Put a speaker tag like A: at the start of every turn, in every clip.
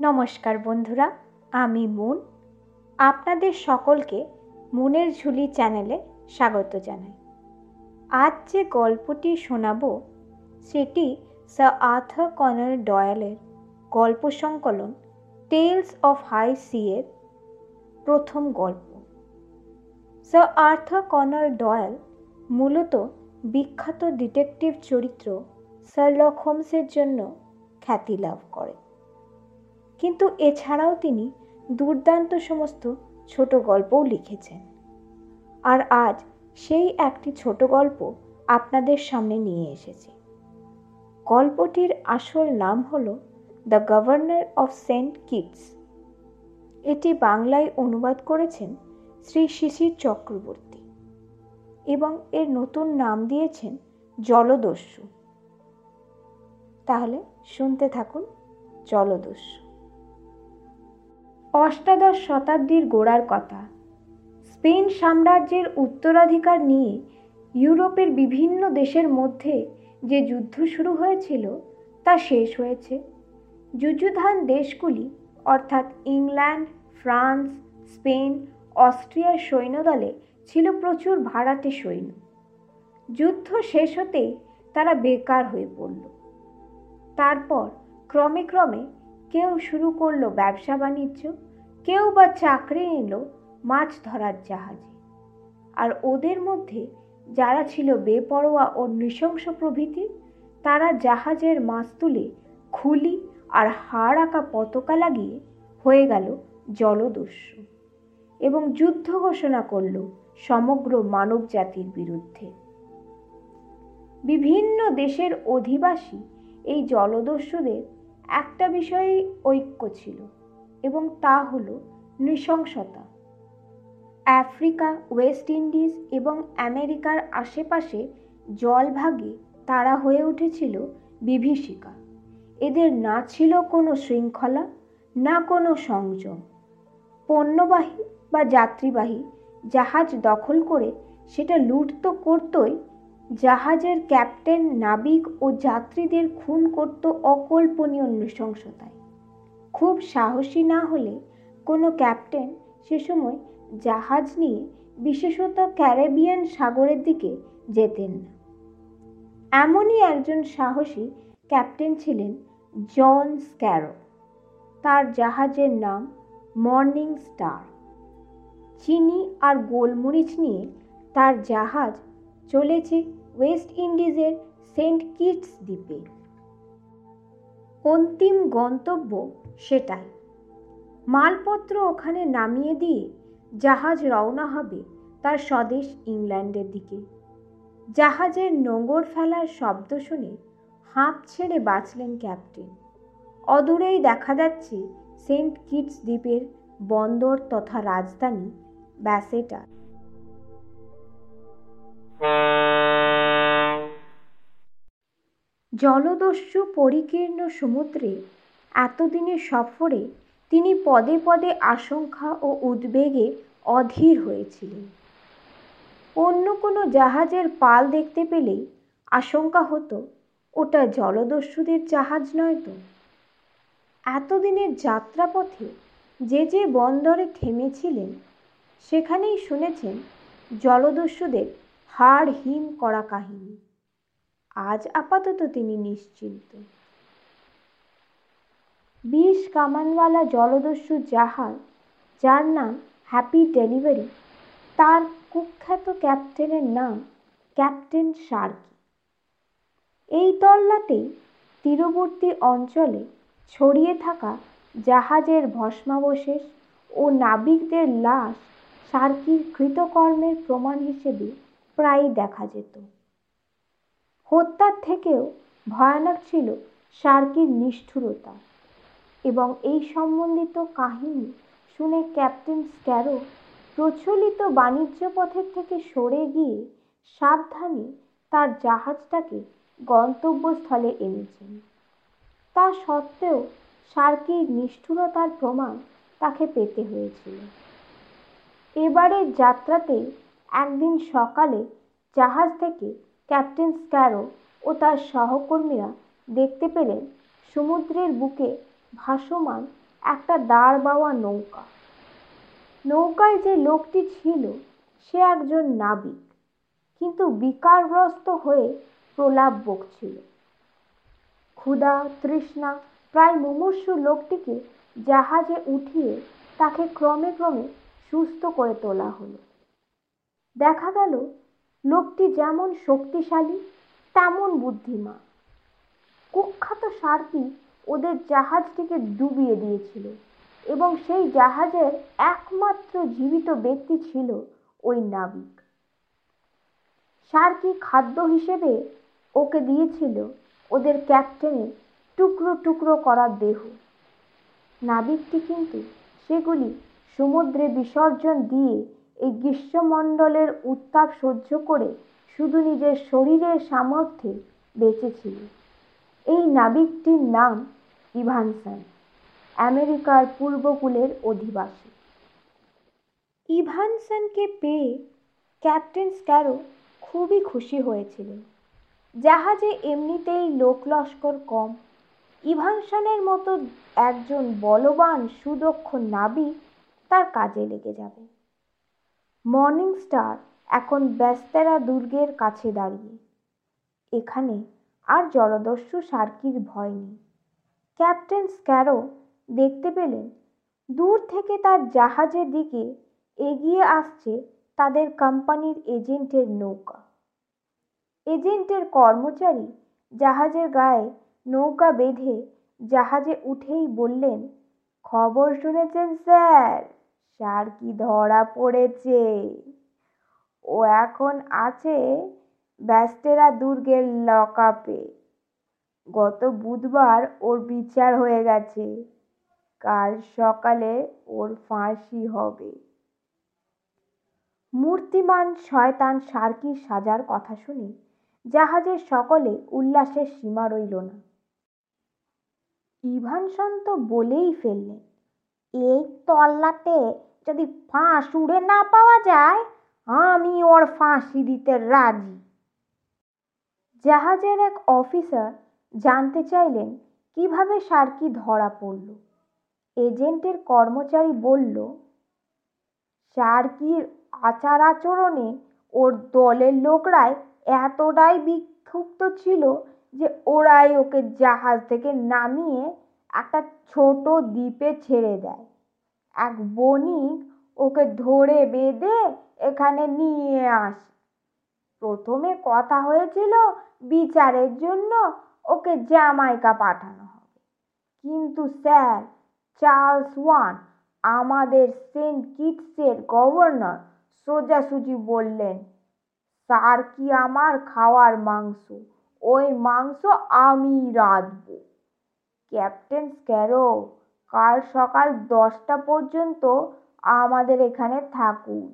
A: নমস্কার বন্ধুরা, আমি মুন। আপনাদের সকলকে মুনের ঝুলি চ্যানেলে স্বাগত জানাই। আজ যে গল্পটি শোনাব, সেটি স্যার আর্থার কনার ডয়ালের গল্প সংকলন টেলস অফ হাই সিয়ের প্রথম গল্প। স্যার আর্থার কনার ডয়াল মূলত বিখ্যাত ডিটেকটিভ চরিত্র শার্লক হোমসের জন্য খ্যাতি লাভ করে কিন্তু এছাড়াও তিনি দুর্দান্ত সমস্ত ছোট গল্পও লিখেছেন। আর আজ সেই একটি ছোট গল্প আপনাদের সামনে নিয়ে এসেছি। গল্পটির আসল নাম হল the governor of Saint Kitts. এটি বাংলায় অনুবাদ করেছেন শ্রী শিশির চক্রবর্তী এবং এর নতুন নাম দিয়েছেন জলদস্যু। তাহলে শুনতে থাকুন জলদস্যু। অষ্টাদশ শতাব্দীর গোড়ার কথা। স্পেন সাম্রাজ্যের উত্তরাধিকার নিয়ে ইউরোপের বিভিন্ন দেশের মধ্যে যে যুদ্ধ শুরু হয়েছিল, তা শেষ হয়েছে। যুযুধান দেশগুলি, অর্থাৎ ইংল্যান্ড, ফ্রান্স, স্পেন, অস্ট্রিয়ার সৈন্যদলে ছিল প্রচুর ভাড়াটে সৈন্য। যুদ্ধ শেষ হতেই তারা বেকার হয়ে পড়ল। তারপর ক্রমে ক্রমে কেউ শুরু করল ব্যবসা বাণিজ্য কেউ বা চাকরি নিল মাছ ধরার জাহাজে। আর ওদের মধ্যে যারা ছিল বেপরোয়া ও নৃশংস প্রভৃতি, তারা জাহাজের মাছ তুলে খুলি আর হাড় আঁকা পতাকা লাগিয়ে হয়ে গেল জলদস্যু এবং যুদ্ধ ঘোষণা করল সমগ্র মানব জাতির বিরুদ্ধে। বিভিন্ন দেশের অধিবাসী এই জলদস্যুদের একটা বিষয়ে ঐক্য ছিল। এবং তা হল নৃশংসতা। আফ্রিকা, ওয়েস্ট ইন্ডিজ এবং আমেরিকার আশেপাশে জলভাগে তারা হয়ে উঠেছিল বিভীষিকা। এদের না ছিল কোনো শৃঙ্খলা, না কোনো সংযম। পণ্যবাহী বা যাত্রীবাহী জাহাজ দখল করে সেটা লুট তো করতই, জাহাজের ক্যাপ্টেন নাবিক ও যাত্রীদের খুন করত অকল্পনীয় নৃশংসতায়। খুব সাহসী না হলে কোনো ক্যাপ্টেন সে সময় জাহাজ নিয়ে বিশেষত ক্যারেবিয়ান সাগরের দিকে যেতেন। না এমনই একজন সাহসী ক্যাপ্টেন ছিলেন জন স্ক্যারো। তার জাহাজের নাম মর্নিং স্টার। চিনি আর গোলমরিচ নিয়ে তার জাহাজ চলেছে ওয়েস্ট ইন্ডিজের সেন্ট কিটস দ্বীপে। অন্তিম গন্তব্য সেটাই। মালপত্র ওখানে নামিয়ে দিয়ে জাহাজ রওনা হবে তার স্বদেশ ইংল্যান্ডের দিকে। জাহাজের নোঙর ফেলার শব্দ শুনে হাঁপ ছেড়ে বাঁচলেন ক্যাপ্টেন। অদূরেই দেখা যাচ্ছে সেন্ট কিটস দ্বীপের বন্দর তথা রাজধানী ব্যাসেটা। জলদস্যু পরিকীর্ণ সমুদ্রে এতদিনের সফরে তিনি পদে পদে আশঙ্কা ও উদ্বেগে অধীর হয়েছিলেন। অন্য কোনো জাহাজের পাল দেখতে পেলেই আশঙ্কা হতো, ওটা জলদস্যুদের জাহাজ নয় তো? এতদিনের যাত্রাপথে যে যে বন্দরে থেমেছিলেন, সেখানেই শুনেছেন জলদস্যুদের হাড় হিম করা কাহিনী। আজ আপাতত তিনি নিশ্চিন্ত। বিষ কামানওয়ালা জলদস্যু জাহাজ যার নাম হ্যাপি ডেলিভারি, তার কুখ্যাত ক্যাপ্টেনের নাম ক্যাপ্টেন সার্কি এই তল্লাতেই তীরবর্তী অঞ্চলে ছড়িয়ে থাকা জাহাজের ভস্মাবশেষ ও নাবিকদের লাশ সার্কির কৃতকর্মের প্রমাণ হিসেবে প্রায়ই দেখা যেত। হত্যার থেকেও ভয়ানক ছিল সার্কির নিষ্ঠুরতা এবং এই সম্বন্ধিত কাহিনী শুনে ক্যাপ্টেন স্ক্যারো প্রচলিত বাণিজ্য পথের থেকে সরে গিয়ে সাবধানে তার জাহাজটাকে গন্তব্যস্থলে এনেছেন। তা সত্ত্বেও সার্কির নিষ্ঠুরতার প্রমাণ তাকে পেতে হয়েছিল। এবারের যাত্রাতে একদিন সকালে জাহাজ থেকে ক্যাপ্টেন স্ক্যারো ও তার সহকর্মীরা দেখতে পেলেন সমুদ্রের বুকে ভাসমান একটা দাঁড় বাওয়া নৌকা। নৌকায় যে লোকটি ছিল, সে একজন নাবিক, কিন্তু বিকারগ্রস্ত হয়ে প্রলাপ বকছিল। ক্ষুধা, তৃষ্ণা, প্রায় মুমূর্ষু লোকটিকে জাহাজে উঠিয়ে তাকে ক্রমে ক্রমে সুস্থ করে তোলা হলো। দেখা গেল লোকটি যেমন শক্তিশালী, তেমন বুদ্ধিমান। কুখ্যাত সার্কি ওদের জাহাজটিকে ডুবিয়ে দিয়েছিল এবং সেই জাহাজের একমাত্র জীবিত ব্যক্তি ছিল ওই নাবিক। সার্কি খাদ্য হিসেবে ওকে দিয়েছিল ওদের ক্যাপ্টেনের টুকরো টুকরো করা দেহ। নাবিকটি কিন্তু সেগুলি সমুদ্রে বিসর্জন দিয়ে এই গ্রীষ্মমণ্ডলের উত্তাপ সহ্য করে শুধু নিজের শরীরের সামর্থ্যে বেঁচেছিল। এই নাবিকটির নাম ইভানসন, আমেরিকার পূর্বকূলের অধিবাসী। ইভানসনকে পেয়ে ক্যাপ্টেন স্ক্যারো খুবই খুশি হয়েছিলেন। জাহাজে এমনিতেই লোক লস্কর কম। ইভানসনের মতো একজন বলবান সুদক্ষ নাবিক তার কাজে লেগে যাবে। মর্নিং স্টার এখন ব্যস্তেরা দুর্গের কাছে দাঁড়িয়ে। এখানে আর জলদস্যু সার্কির ভয় নেই। ক্যাপ্টেন স্ক্যারো দেখতে পেলেন, দূর থেকে তার জাহাজের দিকে এগিয়ে আসছে তাদের কোম্পানির এজেন্টের নৌকা। এজেন্টের কর্মচারী জাহাজের গায়ে নৌকা বেঁধে জাহাজে উঠেই বললেন, খবর শুনেছেন, স্যার? সার্কি ধরা পড়েছে? ও এখন আছে ব্যাস্টেরা দুর্গের লকআপে। গত বুধবার ওর বিচার হয়ে গেছে। কাল সকালে ওর ফাঁসি হবে। মূর্তিমান শয়তান সার্কির সাজার কথা শুনে জাহাজের সকলে উল্লাসের সীমা রইল না। ইভানসন তো বলেই ফেললেন এই তল্লাতে যদি ফাঁস উড়ে না পাওয়া যায়, আমি ওর ফাঁসি দিতে রাজি। জাহাজের এক অফিসার জানতে চাইলেন কীভাবে সার্কি ধরা পড়ল। এজেন্টের কর্মচারী বলল, সার্কির আচার আচরণে ওর দলের লোকরাই এতটাই বিক্ষুব্ধ ছিল যে ওরাই ওকে জাহাজ থেকে নামিয়ে একটা ছোট দ্বীপে ছেড়ে দেয়। এক বণিক ওকে ধরে বেঁধে এখানে নিয়ে আসে। প্রথমে কথা হয়েছিল বিচারের জন্য ওকে জ্যামাইকা পাঠানো হবে। কিন্তু স্যার, চার্লস ওয়ান, আমাদের সেন্ট কিটসের গভর্নর সোজাসুজি বললেন, স্যার কি আমার খাওয়ার মাংস? ওই মাংস আমি রাঁধবো। ক্যাপ্টেন স্ক্যারো, কাল সকাল দশটা পর্যন্ত আমাদের এখানে থাকুন।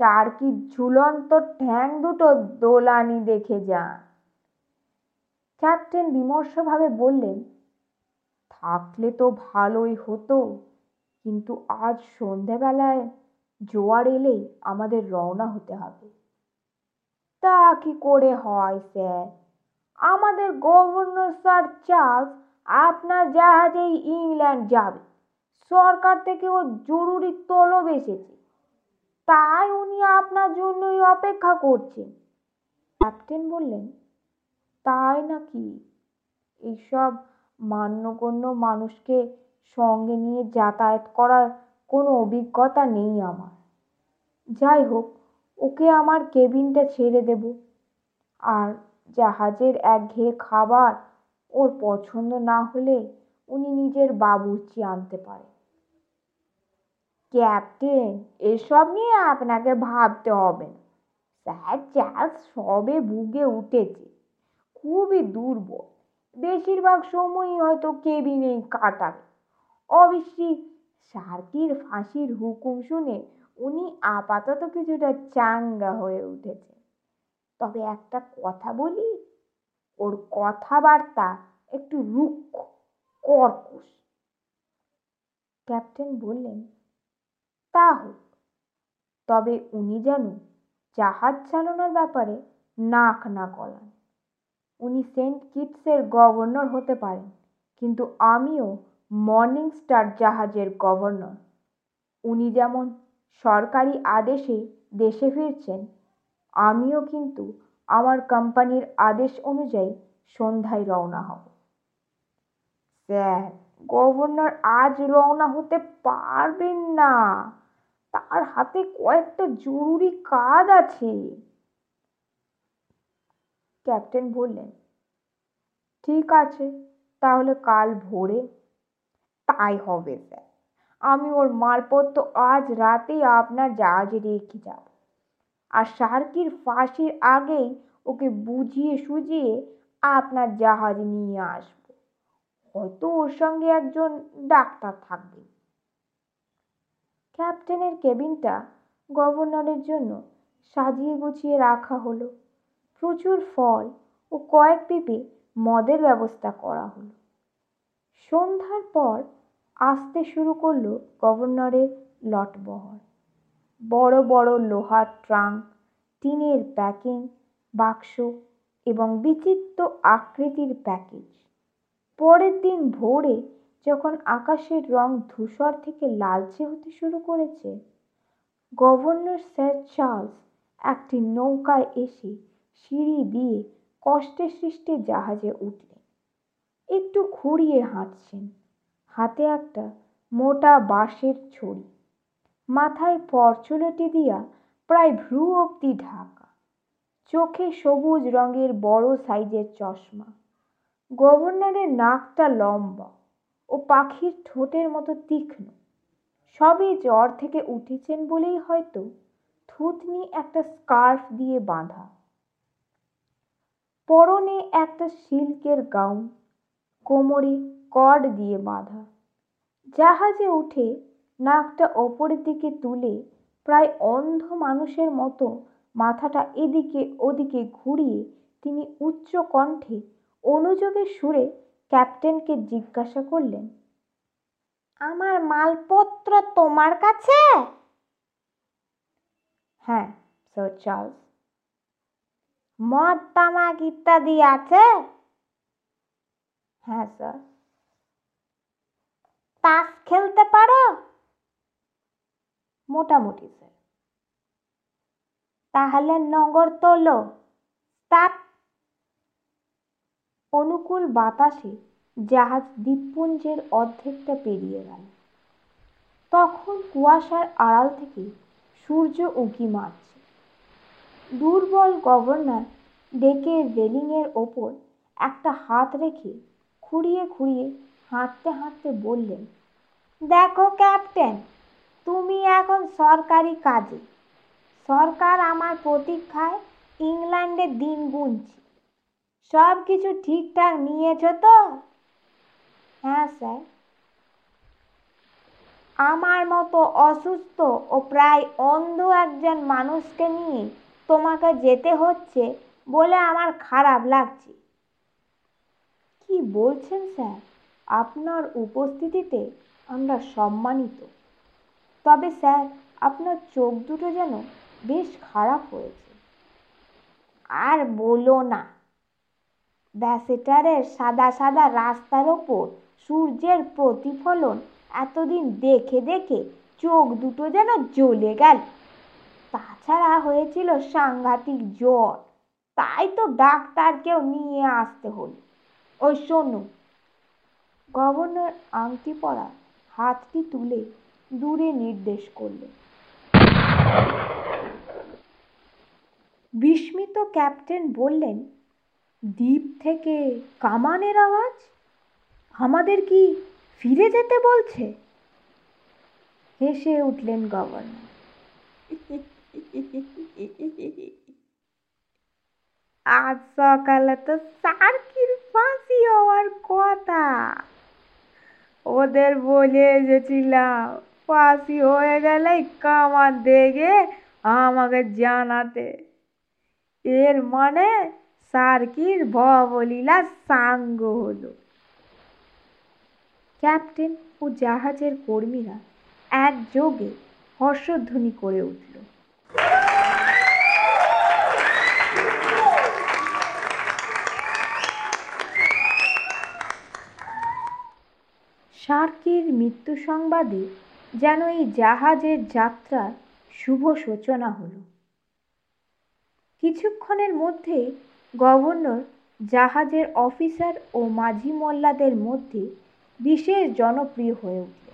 A: সার্কির ঝুলন্ত ঠ্যাং দুটো দোলানি দেখে যান। ক্যাপ্টেন বিমর্ষভাবে বললেন, থাকলে তো ভালোই হতো, কিন্তু আজ সন্ধেবেলায় জোয়ার এলেই আমাদের রওনা হতে হবে। তা কি করে হয়, স্যার? আমাদের গভর্নর স্যার চার্লস আপনার জাহাজেই ইংল্যান্ড যাবে। সরকার থেকে ও জরুরি তলব এসেছে। তাই উনি আপনার জন্যই অপেক্ষা করছেন। ক্যাপ্টেন বললেন, তাই নাকি? এইসব মান্যগণ্য মানুষকে সঙ্গে নিয়ে যাতায়াত করার কোনো অভিজ্ঞতা নেই আমার। যাই হোক, ওকে আমার কেবিনটা ছেড়ে দেব। আর জাহাজের একঘেয়ে খাবার ওর পছন্দ না হলে উনি নিজের বাবুর্চি আনতে পারেন ক্যাপ্টেন, এসব নিয়ে আপনাকে ভাবতে হবে না। স্যার চার্লস সবে ভুগে উঠেছে। খুবই দুর্বল। বেশিরভাগ সময়ই হয়তো কেবিনেই কাটাবে। অবশ্যই সার্কির ফাঁসির হুকুম শুনে উনি আপাতত কিছুটা চাঙ্গা হয়ে উঠেছে তবে একটা কথা বলি ওর কথাবার্তা একটু রুক্ষ, কর্কশ। ক্যাপ্টেন বললেন, তা হোক, তবে উনি যেন জাহাজ চালানোর ব্যাপারে নাক না গলান। উনি সেন্ট কিটসের গভর্নর হতে পারেন, কিন্তু আমিও মর্নিং স্টার জাহাজের গভর্নর। উনি যেমন সরকারি আদেশে দেশে ফিরছেন, আমিও কিন্তু আমার কোম্পানির আদেশ অনুযায়ী সন্ধ্যায় রওনা হব। স্যার, গভর্নর আজ রওনা হতে পারবেন না। তার হাতে কয়েকটা জরুরি কাজ আছে। ক্যাপ্টেন বললেন, ঠিক আছে, তাহলে কাল ভোরে। তাই হবে, স্যার। আমি ওর মালপত্র আজ রাতেই আপনার জাহাজে রেখে যাব। আর সার্কির ফাঁসির আগেই ওকে বুঝিয়ে সুঝিয়ে আপনার জাহাজ নিয়ে আসব। হয়তো ওর সঙ্গে একজন ডাক্তার থাকবে। ক্যাপ্টেনের কেবিনটা গভর্নরের জন্য সাজিয়ে গুছিয়ে রাখা হলো। প্রচুর ফল ও কয়েক পিপে মদের ব্যবস্থা করা হলো। সন্ধ্যার পর আসতে শুরু করল গভর্নরের লটবহর। বড় বড় লোহার ট্রাঙ্ক, টিনের প্যাকিং বাক্স এবং বিচিত্র আকৃতির প্যাকেজ। পরের দিন ভোরে যখন আকাশের রং ধূসর থেকে লালচে হতে শুরু করেছে, গভর্নর স্যার চার্লস একটি নৌকায় এসে সিঁড়ি দিয়ে কষ্টে সৃষ্টে জাহাজে উঠলেন। একটু খুঁড়িয়ে হাঁটছেন। হাতে একটা মোটা বাঁশের ছড়ি। মাথায় পরচুলটি দিয়া প্রায় ভ্রু অব্দি ঢাকা। চোখে সবুজ রঙের বড় সাইজের চশমা। গভর্নরের নাকটা লম্বা ও পাখির ঠোঁটের মতো তীক্ষ্ণ। সবই জ্বর থেকে উঠেছেন বলেই হয়তো থুতনি একটা স্কার্ফ দিয়ে বাঁধা। পরনে একটা সিল্কের গাউন, কোমরে কর্ড দিয়ে বাঁধা। জাহাজে উঠে নাকটা ওপরের দিকে তুলে প্রায় অন্ধ মানুষের মতো মাথাটা এদিকে ওদিকে ঘুরিয়ে তিনি উচ্চ কণ্ঠে অনুযোগের সুরে ক্যাপ্টেনকে জিজ্ঞাসা করলেন, আমার মালপত্র তোমার কাছে? হ্যাঁ স্যার চার্লস। মদ তামাক ইত্যাদি আছে? হ্যাঁ স্যার। তাস খেলতে পারো? মোটামুটি স্যার তাহলে নগর তোলো। অনুকূল বাতাসে জাহাজ দ্বীপপুঞ্জের অর্ধেকটা পেরিয়ে গেল। তখন কুয়াশার আড়াল থেকে সূর্য উঁকি মারছে। দুর্বল গভর্নর ডেকের রেলিংয়ের ওপর একটা হাত রেখে খুঁড়িয়ে খুঁড়িয়ে হাঁটতে হাঁটতে বললেন, দেখো ক্যাপ্টেন তুমি এখন সরকারি কাজে। সরকার আমার প্রতীক্ষায় ইংল্যান্ডে দিন গুনছে। সব কিছু ঠিকঠাক নিয়েছ তো? হ্যাঁ স্যার। আমার মতো অসুস্থ ও প্রায় অন্ধ একজন মানুষকে নিয়ে তোমাকে যেতে হচ্ছে বলে আমার খারাপ লাগছে। কি বলছেন, স্যার? আপনার উপস্থিতিতে আমরা সম্মানিত। তবে স্যার, আপনার চোখ দুটো যেন বেশ খারাপ হয়েছে। আর বলো না, ব্যাসেটারের সাদা সাদা রাস্তার ওপর সূর্যের প্রতিফলন এতদিন দেখে দেখে চোখ দুটো যেন জ্বলে গেল। তাছাড়া হয়েছিল সাংঘাতিক জ্বর, তাই তো ডাক্তারকেও নিয়ে আসতে হলো। ওই শোনো, গভর্নর আংটি পরা হাতটি তুলে দূরে নির্দেশ করলেন বিস্মিত ক্যাপ্টেন বললেন, দ্বীপ থেকে কামানের আওয়াজ? আমাদের কি ফিরে যেতে বলছে? হেসে উঠলেন গভর্নর। আজ সকালে তো সার্কির ফাঁসি হওয়ার কথা। ওদের বলে এসেছিলাম। ফাঁসি হয়ে গেলে কামান দেখে আমাকে জানাতে। এর মানে সার্কির ভবলীলা সাঙ্গ হলো। ক্যাপ্টেন ও জাহাজের কর্মীরা একযোগে হর্ষধ্বনি করে উঠল। সার্কির মৃত্যু সংবাদে যেন এই জাহাজের যাত্রার শুভ সূচনা হলো। কিছুক্ষণের মধ্যে গভর্নর, জাহাজের অফিসার ও মাঝি মোল্লাদের মধ্যে বিশেষ জনপ্রিয় হয়ে উঠল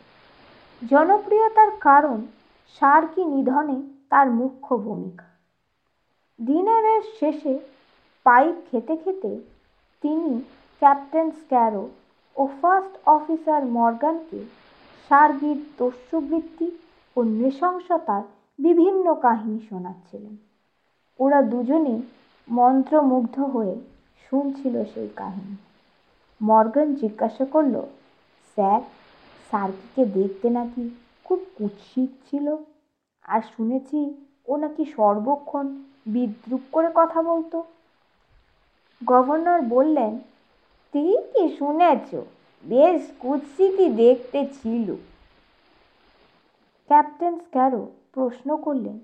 A: জনপ্রিয়তার কারণ সার্কি নিধনে তার মুখ্য ভূমিকা। ডিনারের শেষে পাইপ খেতে খেতে তিনি ক্যাপ্টেন স্ক্যারো ও ফার্স্ট অফিসার মর্গানকে সার্গির দস্যুবৃত্তি ও নৃশংসতার বিভিন্ন কাহিনী শোনাচ্ছিলেন। ওরা দুজনেই মন্ত্রমুগ্ধ হয়ে শুনছিল সেই কাহিনী। মর্গান জিজ্ঞাসা করল, স্যার সার্কিকে দেখতে নাকি খুব কুৎসিত ছিল? আর শুনেছি ও নাকি সর্বক্ষণ বিদ্রুপ করে কথা বলতো। গভর্নর বললেন ঠিকই শুনেছ? বেশ কুৎসিতই দেখতে ছিল। ক্যাপ্টেন স্ক্যারো প্রশ্ন করলেন,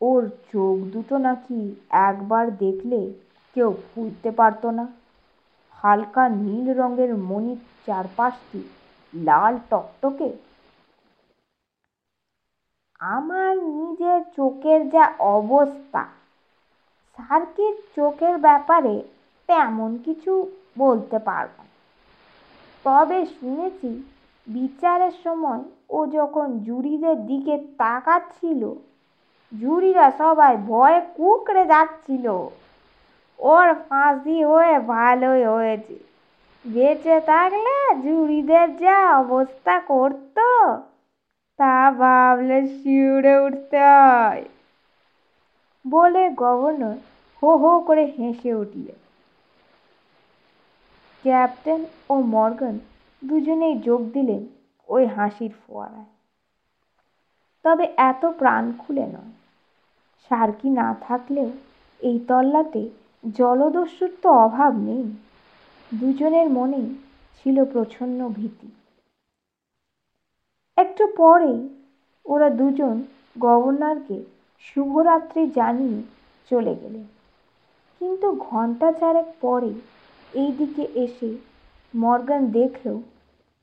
A: ওর চোখ দুটো নাকি একবার দেখলে কেউ ভুলতে পারতো না? হালকা নীল রঙের মণির চারপাশটি লাল টকটকে। আমার নিজের চোখের যা অবস্থা সার্কির চোখের ব্যাপারে তেমন কিছু বলতে পারব তবে শুনেছি, বিচারের সময় ও যখন জুরিদের দিকে তাকাচ্ছিল, জুরিরা সবাই ভয়ে কুকড়ে যাচ্ছিল। ওর ফাঁসি হয়ে ভালোই হয়েছে। বেঁচে থাকলে জুরিদের যা অবস্থা করতো, তা ভাবলে শিউরে উঠতে হয়। বলে গভর্নর হো হো করে হেসে উঠলেন। ক্যাপ্টেন ও মর্গান দুজনেই যোগ দিলেন ওই হাসির ফোয়ারায়। তবে এত প্রাণ খুলে নয়। সার্কি না থাকলেও এই তল্লাতে জলদস্যুর তো অভাব নেই। দুজনের মনেই ছিল প্রচ্ছন্ন ভীতি। একটু পরেই ওরা দুজন গভর্নরকে শুভরাত্রি জানিয়ে চলে গেলেন। কিন্তু ঘণ্টা চারেক পরে এই দিকে এসে মর্গান দেখল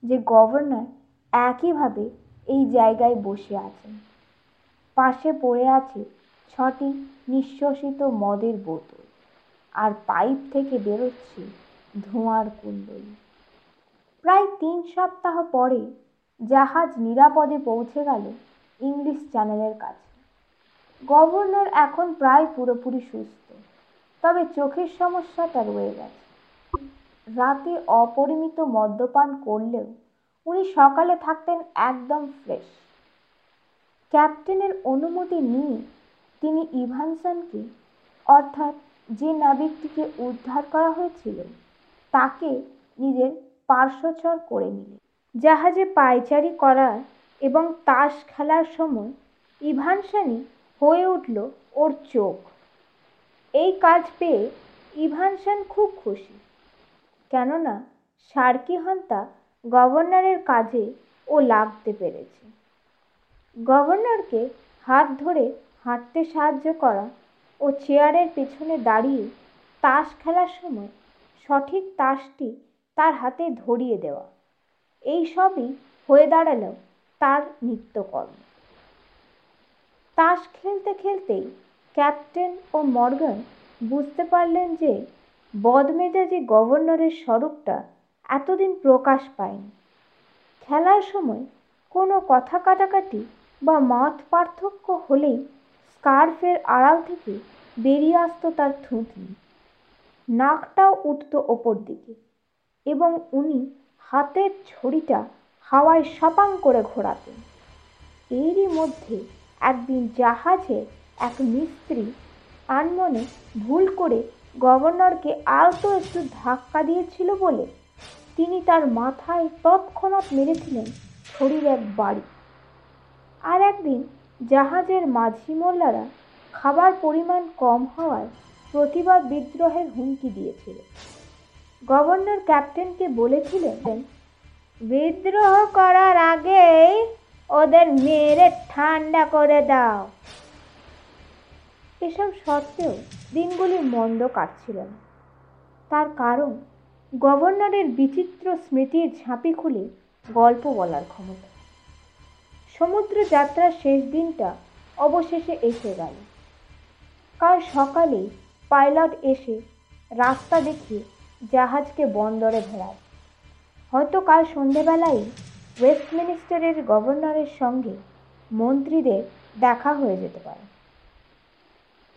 A: যে গভর্নর একইভাবে এই জায়গায় বসে আছেন। পাশে পড়ে আছে ছটি নিঃশ্বসিত মদের বোতল আর পাইপ থেকে বেরোচ্ছে ধোঁয়ার কুণ্ডলী। প্রায় তিন সপ্তাহ পরে জাহাজ নিরাপদে পৌঁছে গেল ইংলিশ চ্যানেলের কাছে। গভর্নর এখন প্রায় পুরোপুরি সুস্থ, তবে চোখের সমস্যাটা রয়ে গেছে। রাতে অপরিমিত মদ্যপান করলেও উনি সকালে থাকতেন একদম ফ্রেশ ক্যাপ্টেনের অনুমতি নিয়ে তিনি ইভানসনকে, অর্থাৎ যে নাবিকটিকে উদ্ধার করা হয়েছিল, তাকে নিজের পার্শ্বচর করে নিলেন। জাহাজে পায়চারি করার এবং তাস খেলার সময় ইভানসানি হয়ে উঠল ওর চোখ। এই কাজ পেয়ে ইভানসান খুব খুশি। কেননা সার্কি হন্তা গভর্নরের কাজে ও লাগতে পেরেছে। গভর্নরকে হাত ধরে হাঁটতে সাহায্য করা ও চেয়ারের পেছনে দাঁড়িয়ে তাস খেলার সময় সঠিক তাসটি তার হাতে ধরিয়ে দেওয়া, এই সবই হয়ে দাঁড়াল তার নিত্যকর্ম। তাস খেলতে খেলতেই ক্যাপ্টেন ও মর্গান বুঝতে পারলেন যে বদমেজাজি গভর্নরের স্বরূপটা এতদিন প্রকাশ পায়নি। খেলার সময় কোনো কথা কাটাকাটি বা মত পার্থক্য হলেই স্কার্ফের আড়াল থেকে বেরিয়ে আসতো তার থুতনি। নাকটাও উঠত ওপর দিকে এবং উনি হাতের ছড়িটা হাওয়ায় সপাং করে ঘোরাতেন। এরই মধ্যে একদিন জাহাজে এক মিস্ত্রি আনমনে ভুল করে গভর্নরকে আলতো একটু ধাক্কা দিয়েছিল বলে তিনি তার মাথায় তৎক্ষণাৎ মেরেছিলেন ছড়ির এক বাড়ি। আর একদিন জাহাজের মাঝি মোল্লারা খাবার পরিমাণ কম হওয়ায় প্রতিবাদ বিদ্রোহের হুমকি দিয়েছিল। গভর্নর ক্যাপ্টেনকে বলেছিলেন বিদ্রোহ করার আগেই ওদের মেরে ঠান্ডা করে দাও। এসব সত্ত্বেও দিনগুলি মন্দ কাটছিল না। তার কারণ, গভর্নরের বিচিত্র স্মৃতির ঝাঁপি খুলে গল্প বলার ক্ষমতা। সমুদ্র যাত্রার শেষ দিনটা অবশেষে এসে গেল। কাল সকালে পাইলট এসে রাস্তা দেখিয়ে জাহাজকে বন্দরে ভেড়ায় হয়তো কাল সন্ধেবেলায় ওয়েস্টমিনিস্টারের গভর্নরের সঙ্গে মন্ত্রীদের দেখা হয়ে যেতে পারে।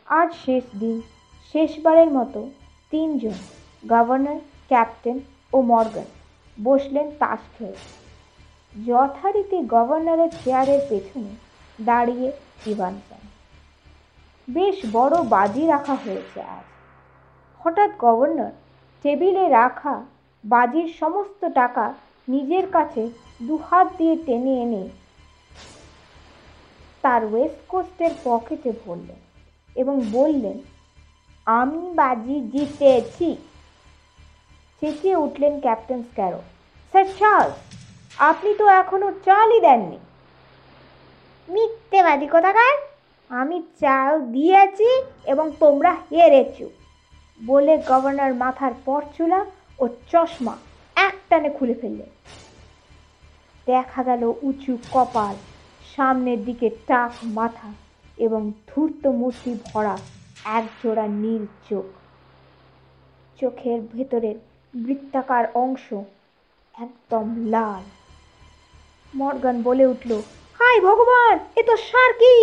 A: আজ শেষ দিন। শেষবারের মতো তিনজন, গভর্নর, ক্যাপ্টেন ও মর্গান, বসলেন তাস খেয়ে। যথারীতি গভর্নরের চেয়ারের পেছনে দাঁড়িয়ে ইভানসন বেশ বড় বাজি রাখা হয়েছে আজ। হঠাৎ গভর্নর টেবিলে রাখা বাজির সমস্ত টাকা নিজের কাছে দুহাত দিয়ে টেনে এনে তার ওয়েস্ট কোস্টের পকেটে ভরলেন। এবং বললেন, আমি বাজি জিতেছি। চেঁচিয়ে উঠলেন ক্যাপ্টেন স্ক্যারো। স্যার চার্লস, আপনি তো এখনও চালই দেননি। মিথ্যেবাদী কোথাকার? আমি চাল দিয়েছি এবং তোমরা হেরেছ। বলে গভর্নর মাথার পরচুলা ও চশমা একটানে খুলে ফেললেন। দেখা গেল উঁচু কপাল, সামনের দিকে টাক মাথা এবং ধূর্ত মূর্তি ভরা একজোড়া নীল চোখ। চোখের ভেতরের বৃত্তাকার অংশ একদম লাল। মর্গান বলে উঠল হাই ভগবান, এ তো সার্কি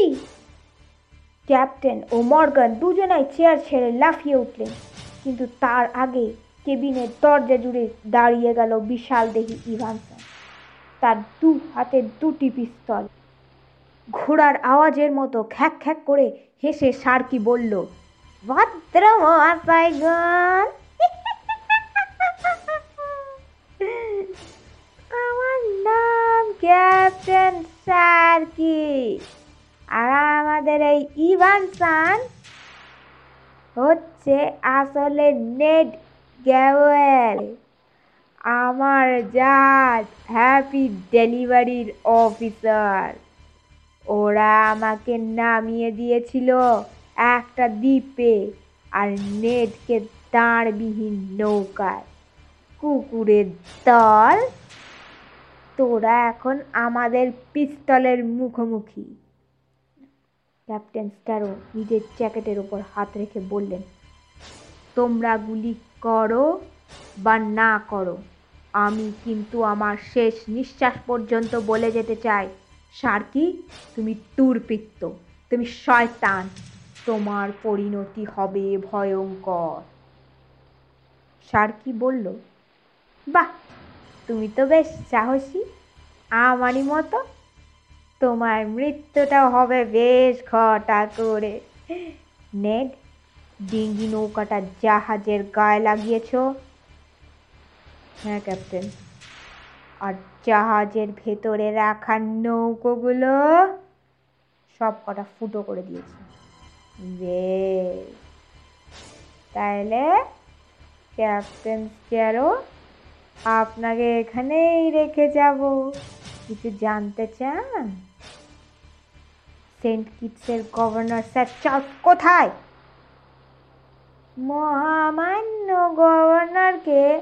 A: ক্যাপ্টেন ও মর্গান দুজনাই চেয়ার ছেড়ে লাফিয়ে উঠলেন, কিন্তু তার আগে কেবিনের দরজা জুড়ে দাঁড়িয়ে গেল বিশাল দেহি ইভানসন। তার দু হাতে দুটি পিস্তল ঘোড়ার আওয়াজের মতো খ্যাক খ্যাক করে হেসে সার্কি বলল ভদ্র মহাশয়গণ আমার নাম ক্যাপ্টেন সার্কি আর আমাদের এই ইভান সান হচ্ছে আসলে নেড গ্যাওয়েল। আমার জাহাজ হ্যাপি ডেলিভারির অফিসার। ওরা আমাকে নামিয়ে দিয়েছিল একটা দ্বীপে আর নেটকে দাঁড়বিহীন নৌকায়। কুকুরের দল? তোরা এখন আমাদের পিস্তলের মুখোমুখি। ক্যাপ্টেন স্ট্যারো নিজের জ্যাকেটের ওপর হাত রেখে বললেন, তোমরা গুলি করো বা না করো, আমি কিন্তু আমার শেষ নিঃশ্বাস পর্যন্ত বলে যেতে চাই। সার্কি, তুমি তুরপিত্ত তুমি শয়তান, তোমার পরিণতি হবে ভয়ঙ্কর। সার্কি বলল, বাহ, তুমি তো বেশ সাহসী। আমারই মতো তোমার মৃত্যুটা হবে বেশ ঘটা করে। নেড, ডিঙ্গি নৌকাটা জাহাজের গায়ে লাগিয়েছ? হ্যাঁ ক্যাপ্টেন। আর জাহাজের ভেতরে রাখা নৌকোগুলো সব কটা ফুটো করে দিয়েছি। বেশ তাহলে ক্যাপ্টেন স্ক্যারো আপনাকে এখানেই রেখে যাব। কিছু জানতে চান? সেন্ট কিটসের গভর্নর স্যার চার্লস কোথায়? মহামান্য গভর্নরকে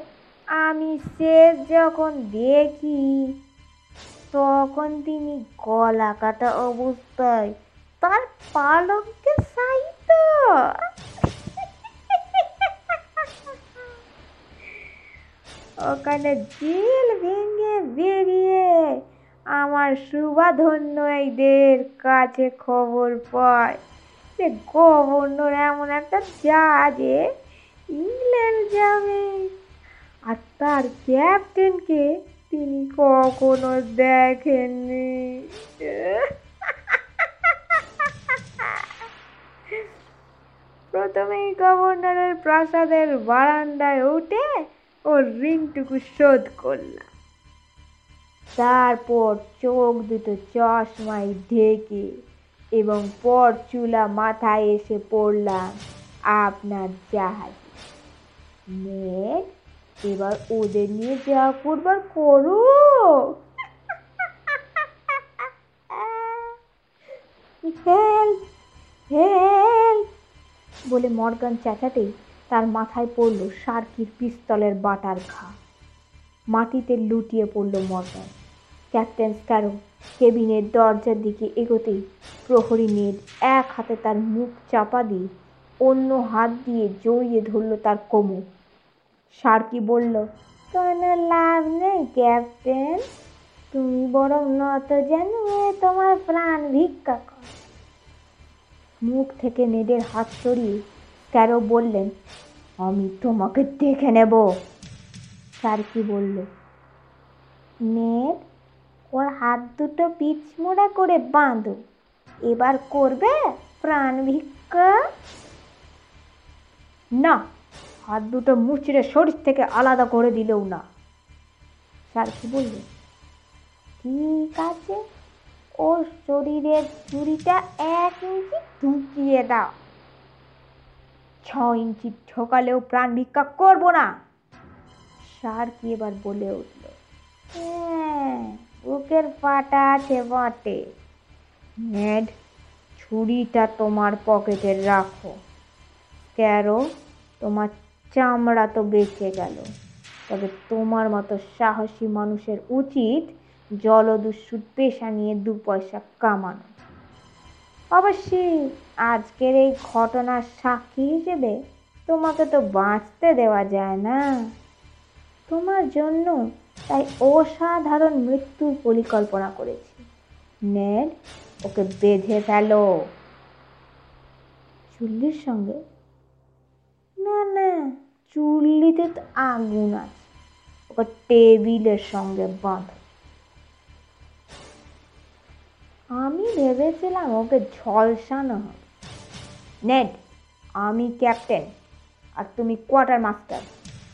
A: আমি শেষ যখন দেখি, তখন তিনি গলা কাটা অবস্থায় তার পালককে সাইত। ওখানে জেল ভেঙে বেরিয়ে আমার সুবাধন্য এইদের কাছে খবর পায় যে গভর্নর এমন একটা জাহাজে ইংল্যান্ড যাবে। আর তার ক্যাপ্টেনকে তিনি কখনো দেখেননি। প্রথমেই গভর্নরের প্রাসাদের বারান্দায় উঠে ও ঋণটুকু শোধ করলাম। তারপর চোখ দুটো চশমায় ঢেকে এবং পর চুলা মাথায় এসে পড়লাম, আপনার জাহাজ। নেট? এবার ওদের নিয়ে যা করবার করো। বলে মর্গান চেঁচাতেই তার মাথায় পড়ল সার্কির পিস্তলের বাটার ঘা। মাটিতে লুটিয়ে পড়ল মর্গান। ক্যাপ্টেন স্ক্যারো কেবিনের দরজার দিকে এগোতেই প্রহরী নেট এক হাতে তার মুখ চাপা দিয়ে অন্য হাত দিয়ে জড়িয়ে ধরল তার কোমর। সার্কি বলল কোনো লাভ নেই, ক্যাপ্টেন। তুমি বরং নত যেন তোমার প্রাণ ভিক্ষা কর। মুখ থেকে নেডের হাত সরিয়ে স্ক্যারো বললেন, আমি তোমাকে দেখে নেব। সার্কি বলল নেড ওর হাত দুটো পিছমোড়া করে বাঁধো। এবার করবে প্রাণ ভিক্ষা? না হাত দুটো মুচড়ে শরীর থেকে আলাদা করে দিলেও না। স্যার সার্কি বলল ঠিক আছে, ওর শরীরের চুরিটা এক ইঞ্চি ঢুকিয়ে দাও। ছ ইঞ্চি ঢোকালেও প্রাণ ভিক্ষা করব না। সার্কি এবার বলে উঠল? হ্যাঁ বুকের পাটা আছে বটে। নেড ছুরিটা তোমার পকেটে রাখো। ক্যারো তোমার চামড়া তো বেঁচে গেল। তবে তোমার মতো সাহসী মানুষের উচিত জলদস্যুর পেশা নিয়ে দু পয়সা কামানো। অবশ্যই আজকের এই ঘটনার সাক্ষী হিসেবে তোমাকে তো বাঁচতে দেওয়া যায় না। তোমার জন্য তাই অসাধারণ মৃত্যুর পরিকল্পনা করেছি। নেড, ওকে বেঁধে ফেলো। চুল্লির সঙ্গে না না চুল্লিতে তো আগুন আছে। ওকে টেবিলের সঙ্গে বাঁধ। আমি ভেবেছিলাম ওকে ঝলসানো হবে। নেড, আমি ক্যাপ্টেন আর তুমি কোয়ার্টার মাস্টার।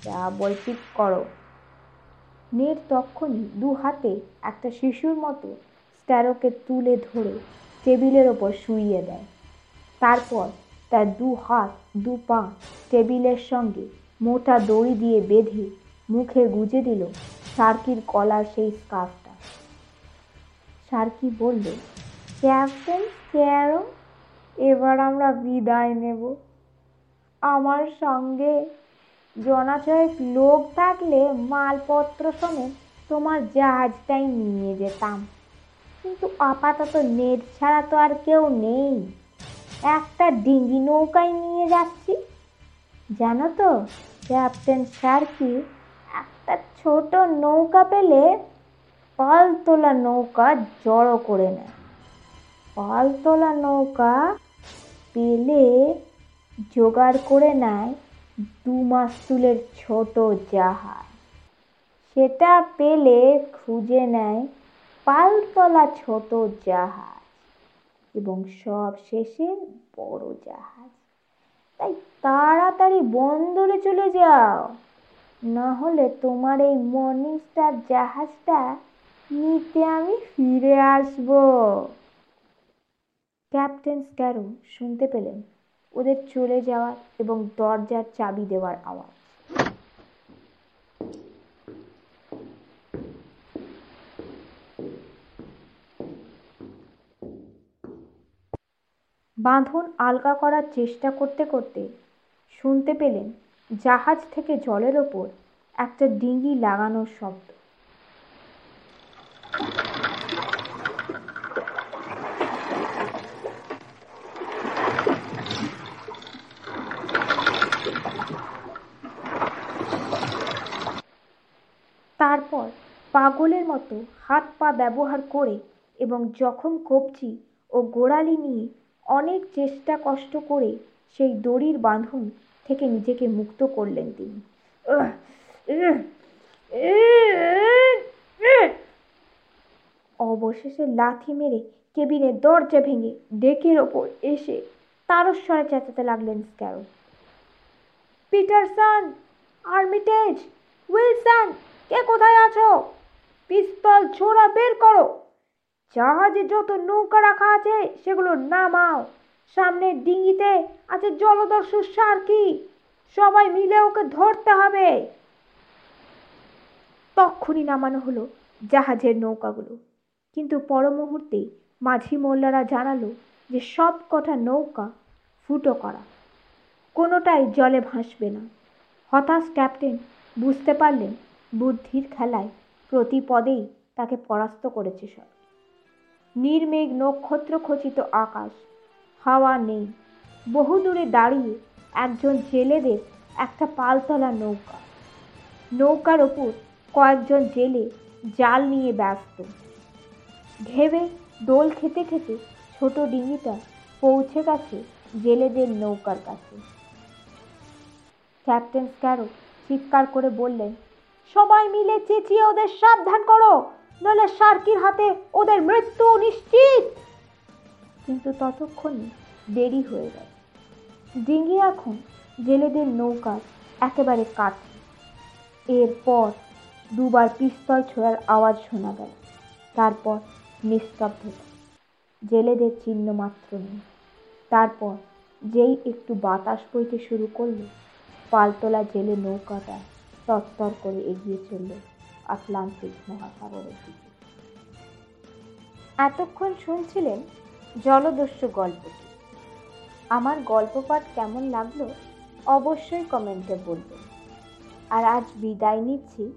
A: যা বলছি করো। নেট তখনই দু হাতে একটা শিশুর মতো স্ট্যারোকে তুলে ধরে টেবিলের ওপর শুইয়ে দেয়। তারপর তার দু হাত দু পা টেবিলের সঙ্গে মোটা দড়ি দিয়ে বেঁধে মুখে গুজে দিল সার্কির কলার সেই স্কার্ফটা। সার্কি বলল, ক্যাপ্টেন স্ক্যারো এবার আমরা বিদায় নেব। আমার সঙ্গে জনাছয়েক লোক থাকলে মালপত্র সমেত তোমার জাহাজটাই নিয়ে যেতাম। কিন্তু আপাতত নেট ছাড়া তো আর কেউ নেই। একটা ডিঙ্গি নৌকায় নিয়ে যাচ্ছি। জানো তো, ক্যাপ্টেন সার্কি একটা ছোট নৌকা পেলে পালতোলা নৌকা জড়ো করে নেয়। পালতোলা নৌকা পেলে জোগাড় করে নেয় দু মাস্তুলের ছোট জাহাজ। সেটা পেলে খুঁজে নেয় পালতলা ছোট জাহাজ। এবং সব শেষে বড় জাহাজ। তাই তাড়াতাড়ি বন্দরে চলে যাও। না হলে তোমার এই মর্নিং স্টার জাহাজটা নিতে আমি ফিরে আসব। ক্যাপ্টেন স্ক্যারো শুনতে পেলেন। ওদের চলে যাওয়ার এবং দরজার চাবি দেওয়ার আওয়াজ। বাঁধন আলগা করার চেষ্টা করতে করতে শুনতে পেলেন জাহাজ থেকে জলের ওপর একটা ডিঙি লাগানোর শব্দ। তারপর পাগলের মতো হাত পা ব্যবহার করে এবং যখন কবজি ও গোড়ালি নিয়ে অনেক চেষ্টা কষ্ট করে সেই দড়ির বাঁধন থেকে নিজেকে মুক্ত করলেন তিনি। অবশেষে লাথি মেরে কেবিনের দরজা ভেঙে ডেকের ওপর এসে তারস্বরে চেঁচাতে লাগলেন স্ক্যারো। পিটারসন, আর্মিটেজ, উইলসন, কে কোথায় আছো? পিস্তল ছোড়া বের করো। জাহাজে যত নৌকা রাখা আছে, সেগুলো নামাও। সামনের ডিঙিতে আছে জলদস্যু সার্কি। সবাই মিলে ওকে ধরতে হবে। তক্ষুনি নামানো হলো জাহাজের নৌকাগুলো। কিন্তু পর মুহূর্তে মাঝি মোল্লারা জানালো যে সব কটা নৌকা ফুটো করা। কোনোটাই জলে ভাসবে না। হতাশ ক্যাপ্টেন বুঝতে পারলেন বুদ্ধির খেলায় প্রতি পদেই তাকে পরাস্ত করেছে সব। নির্মেঘ নক্ষত্র খচিত আকাশ। হাওয়া নেই। বহুদূরে দাঁড়িয়ে একজন জেলেদের একটা পালতলা নৌকা। নৌকার ওপর কয়েকজন জেলে জাল নিয়ে ব্যস্ত। ঘেবে দোল খেতে খেতে ছোট ডিঙিটা পৌঁছে গেছে জেলেদের নৌকার কাছে। ক্যাপ্টেন স্ক্যারো চিৎকার করে বললেন, সবাই মিলে চেঁচিয়ে ওদের সাবধান করো। নইলে সার্কির হাতে ওদের মৃত্যু নিশ্চিত। কিন্তু ততক্ষণে দেরি হয়ে গেল। ডিঙ্গি এখন জেলেদের নৌকার একেবারে কাছে। এরপর দুবার পিস্তল ছোড়ার আওয়াজ শোনা গেল। তারপর নিস্তব্ধতা। জেলেদের চিহ্ন মাত্র নেই। তারপর যেই একটু বাতাস বইতে শুরু করল, পালতোলা জেলে নৌকাটা তত্তর করে এগিয়ে চলল। আটলান্টিক মহাসাগরের দিকে। এতক্ষণ শুনছিলেন জলদস্যু গল্পটি। আমার গল্প পাঠ কেমন লাগল অবশ্যই কমেন্টে বলবেন। আর আজ বিদায় নিচ্ছি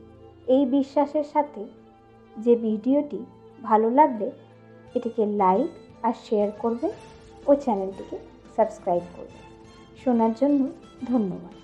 A: এই বিশ্বাসের সাথে। যে ভিডিওটি ভালো লাগলে এটিকে লাইক আর শেয়ার করবে ও চ্যানেলটিকে সাবস্ক্রাইব করবে শোনার জন্য ধন্যবাদ।